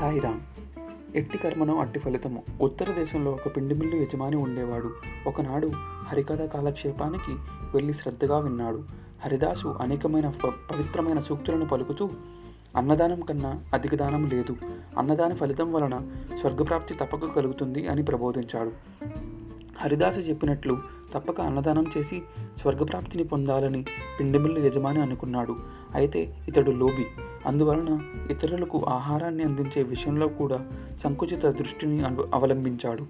సాయిరామ్ ఎట్టి కర్మను అట్టి ఫలితము. ఉత్తర దేశంలో ఒక పిండిమిల్లు యజమాని ఉండేవాడు. ఒకనాడు హరికథ కాలక్షేపానికి వెళ్ళి శ్రద్ధగా విన్నాడు. హరిదాసు అనేకమైన పవిత్రమైన సూక్తులను పలుకుతూ అన్నదానం కన్నా అధిక దానం లేదు. అన్నదాన ఫలితం వలన స్వర్గప్రాప్తి తప్పక కలుగుతుంది అని ప్రబోధించాడు. హరిదాసు చెప్పినట్లు తప్పక అన్నదానం చేసి స్వర్గప్రాప్తిని పొందాలని పిండిమిల్లు యజమాని అనుకున్నాడు. అయితే ఇతడు లోబి. అందువలన ఇతరులకు ఆహారాన్ని అందించే విషయంలో కూడా సంకుచిత దృష్టిని అవ- అవలంబించాడు.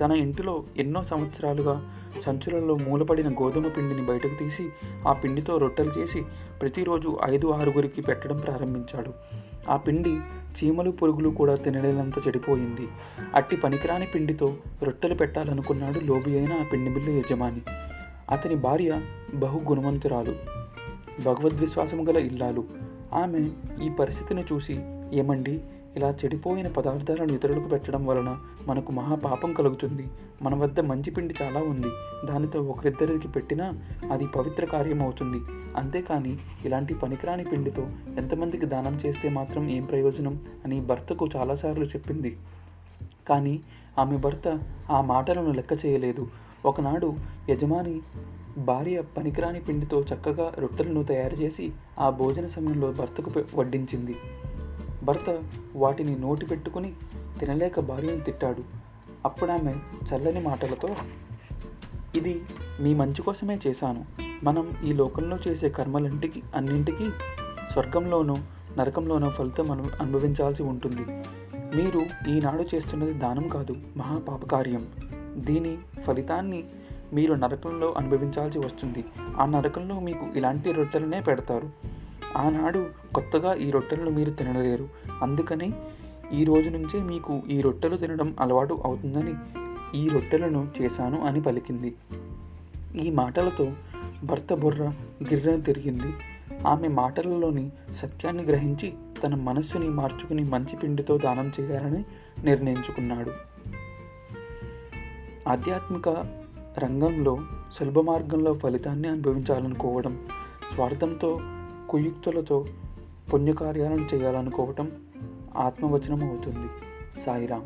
తన ఇంటిలో ఎన్నో సంవత్సరాలుగా సంచులలో మూలపడిన గోధుమ పిండిని బయటకు తీసి ఆ పిండితో రొట్టెలు చేసి ప్రతిరోజు ఐదు ఆరుగురికి పెట్టడం ప్రారంభించాడు. ఆ పిండి చీమలు పురుగులు కూడా తినలేనంత చెడిపోయింది. అట్టి పనికిరాని పిండితో రొట్టెలు పెట్టాలనుకున్నాడు లోబి అయిన ఆ పిండి మిల్లు యజమాని. అతని భార్య బహు గుణవంతురాలు భగవద్విశ్వాసము గల ఇల్లాలు. ఆమె ఈ పరిస్థితిని చూసి ఏమండి? ఇలా చెడిపోయిన పదార్థాలను ఇతరులకు పెట్టడం వలన మనకు మహాపాపం కలుగుతుంది. మన వద్ద మంచి పిండి చాలా ఉంది. దానితో ఒకరిద్దరికి పెట్టినా అది పవిత్ర కార్యం అవుతుంది అంతేకాని ఇలాంటి పనికిరాని పిండితో ఎంతమందికి దానం చేస్తే మాత్రం ఏం ప్రయోజనం అని భర్తకు చాలాసార్లు చెప్పింది. కానీ ఆమె భర్త ఆ మాటలను లెక్క చేయలేదు. ఒకనాడు యజమాని భార్య పనికిరాని పిండితో చక్కగా రొట్టెలను తయారు చేసి ఆ భోజన సమయంలో భర్తకు వడ్డించింది. భర్త వాటిని నోటి పెట్టుకుని తినలేక భార్యను తిట్టాడు. అప్పుడు ఆమె చల్లని మాటలతో ఇది మీ మంచి కోసమే చేశాను. మనం ఈ లోకంలో చేసే కర్మలంటికి అన్నింటికీ స్వర్గంలోనూ నరకంలోనూ ఫలితం అను అనుభవించాల్సి ఉంటుంది. మీరు ఈనాడు చేస్తున్నది దానం కాదు మహాపాపకార్యం. దీని ఫలితాన్ని మీరు నరకంలో అనుభవించాల్సి వస్తుంది. ఆ నరకంలో మీకు ఇలాంటి రొట్టెలనే పెడతారు. ఆనాడు కొత్తగా ఈ రొట్టెలను మీరు తినలేరు. అందుకని ఈ రోజు నుంచే మీకు ఈ రొట్టెలు తినడం అలవాటు అవుతుందని ఈ రొట్టెలను చేశాను అని పలికింది. ఈ మాటలతో భర్త బుర్ర గిర్రను తిరిగింది. ఆమె మాటలలోని సత్యాన్ని గ్రహించి తన మనస్సుని మార్చుకుని మంచి పిండితో దానం చేయాలని నిర్ణయించుకున్నాడు. ఆధ్యాత్మిక రంగంలో సులభ మార్గంలో ఫలితాన్ని అనుభవించాలనుకోవడం స్వార్థంతో కుయుక్తులతో పుణ్యకార్యాలను చేయాలనుకోవటం ఆత్మవచనం అవుతుంది. సాయిరామ్.